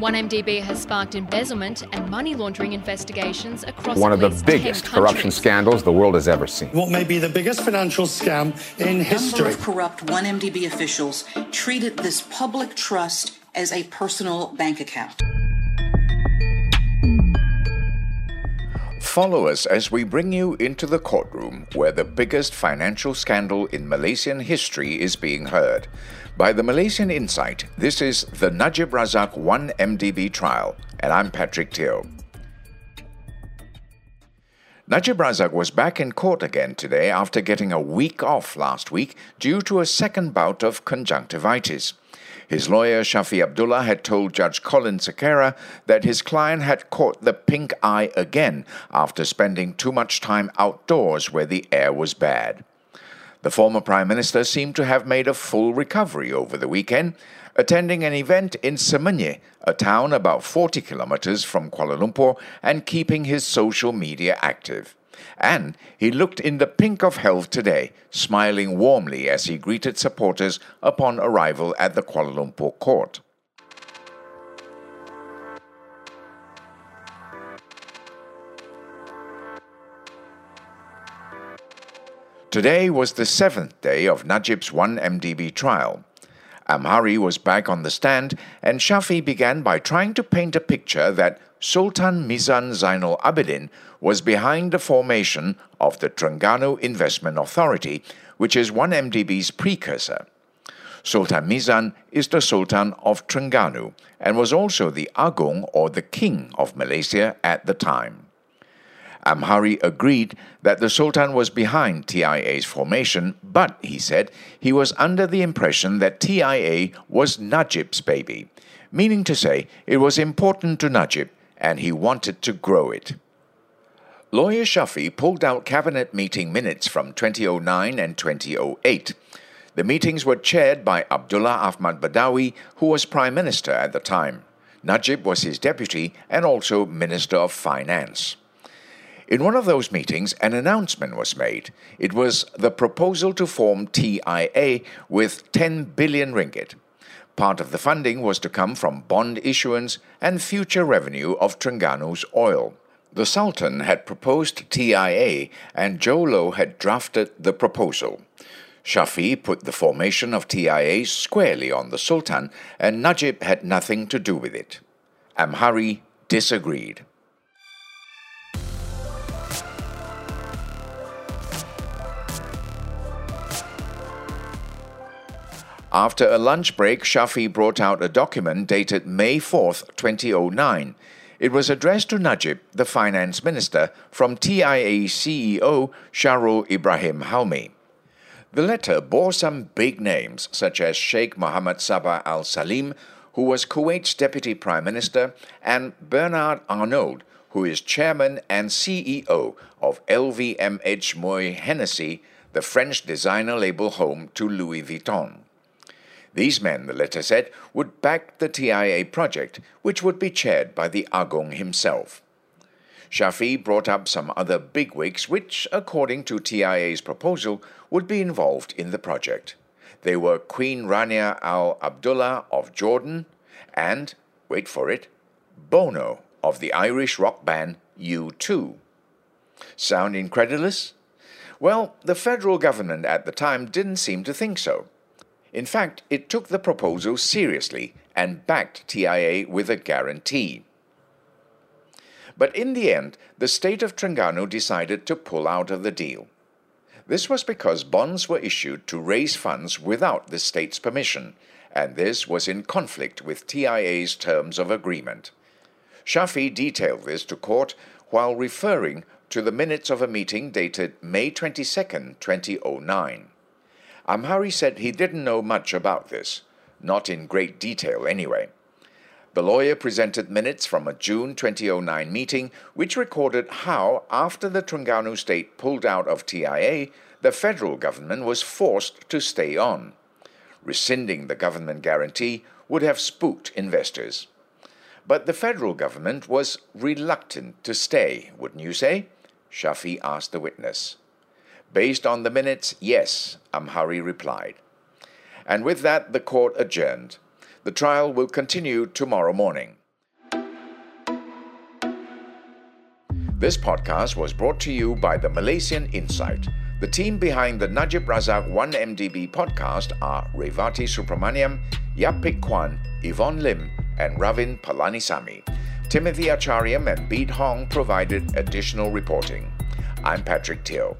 1MDB has sparked embezzlement and money laundering investigations across the world. one of the biggest corruption scandals the world has ever seen. What may be the biggest financial scam in number history. of corrupt 1MDB officials treated this public trust as a personal bank account. Follow us as we bring you into the courtroom where the biggest financial scandal in Malaysian history is being heard. By the Malaysian Insight, this is the Najib Razak 1MDB trial, and I'm Patrick Teo. Najib Razak was back in court again today after getting a week off last week due to a second bout of conjunctivitis. His lawyer Shafi Abdullah had told Judge Collin Sequerah that his client had caught the pink eye again after spending too much time outdoors where the air was bad. The former Prime Minister seemed to have made a full recovery over the weekend, attending an event in Semenyih, a town about 40 kilometers from Kuala Lumpur, and keeping his social media active. And he looked in the pink of health today, smiling warmly as he greeted supporters upon arrival at the Kuala Lumpur court. Today was the seventh day of Najib's 1MDB trial. Amhari was back on the stand, and Shafi began by trying to paint a picture that Sultan Mizan Zainal Abidin was behind the formation of the Terengganu Investment Authority, which is 1MDB's precursor. Sultan Mizan is the Sultan of Terengganu and was also the Agung or the King of Malaysia at the time. Amhari agreed that the Sultan was behind TIA's formation, but, he said, he was under the impression that TIA was Najib's baby, meaning to say it was important to Najib and he wanted to grow it. Lawyer Shafi pulled out cabinet meeting minutes from 2009 and 2008. The meetings were chaired by Abdullah Ahmad Badawi, who was Prime Minister at the time. Najib was his deputy and also Minister of Finance. In one of those meetings, an announcement was made. It was the proposal to form TIA with 10 billion ringgit. Part of the funding was to come from bond issuance and future revenue of Terengganu's oil. The Sultan had proposed TIA and Jho Low had drafted the proposal. Shafi put the formation of TIA squarely on the Sultan, and Najib had nothing to do with it. Amhari disagreed. After a lunch break, Shafi brought out a document dated May 4th, 2009. It was addressed to Najib, the finance minister, from TIA CEO Shahrol Ibrahim Halmi. The letter bore some big names, such as Sheikh Mohammed Sabah Al Salim, who was Kuwait's deputy prime minister, and Bernard Arnault, who is chairman and CEO of LVMH Moët Hennessy, the French designer label home to Louis Vuitton. These men, the letter said, would back the TIA project, which would be chaired by the Agung himself. Shafi brought up some other bigwigs which, according to TIA's proposal, would be involved in the project. They were Queen Rania Al Abdullah of Jordan and, wait for it, Bono of the Irish rock band U2. Sound incredulous? Well, the federal government at the time didn't seem to think so. In fact, it took the proposal seriously and backed TIA with a guarantee. But in the end, the state of Terengganu decided to pull out of the deal. This was because bonds were issued to raise funds without the state's permission, and this was in conflict with TIA's terms of agreement. Shafi detailed this to court while referring to the minutes of a meeting dated May 22, 2009. Amhari said he didn't know much about this, not in great detail anyway. The lawyer presented minutes from a June 2009 meeting which recorded how, after the Terengganu state pulled out of TIA, the federal government was forced to stay on. Rescinding the government guarantee would have spooked investors. But the federal government was reluctant to stay, wouldn't you say? Shafi asked the witness. Based on the minutes, yes, Amhari replied. And with that, the court adjourned. The trial will continue tomorrow morning. This podcast was brought to you by the Malaysian Insight. The team behind the Najib Razak 1MDB podcast are Revati Supramaniam, Yapik Kwan, Yvonne Lim, and Ravin Palanisamy. Timothy Achariam and Bede Hong provided additional reporting. I'm Patrick Teo.